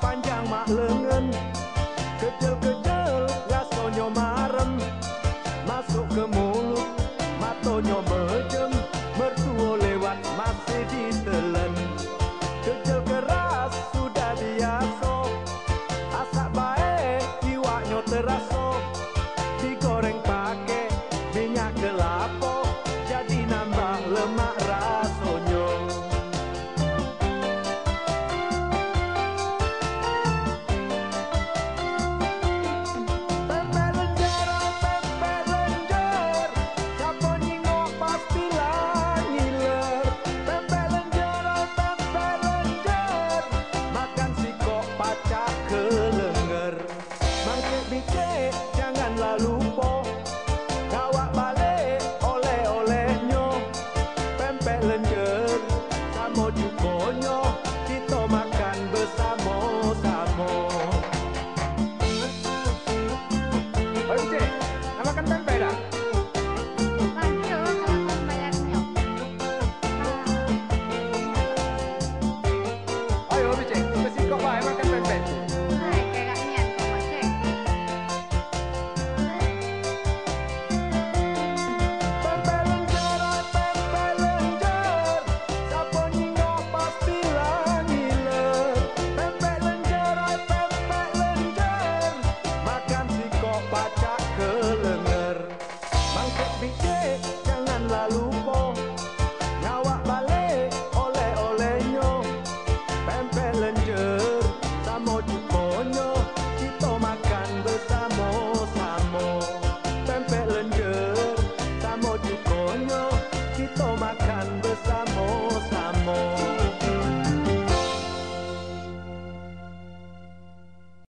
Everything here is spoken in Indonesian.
panjang mak lengan. Kecil-kecil rasonyo marem. Masuk ke mulut matonyo bejem Mertua lewat masih ditelen Kecil keras sudah biasa. Asak baik jiwanya terasa. melody.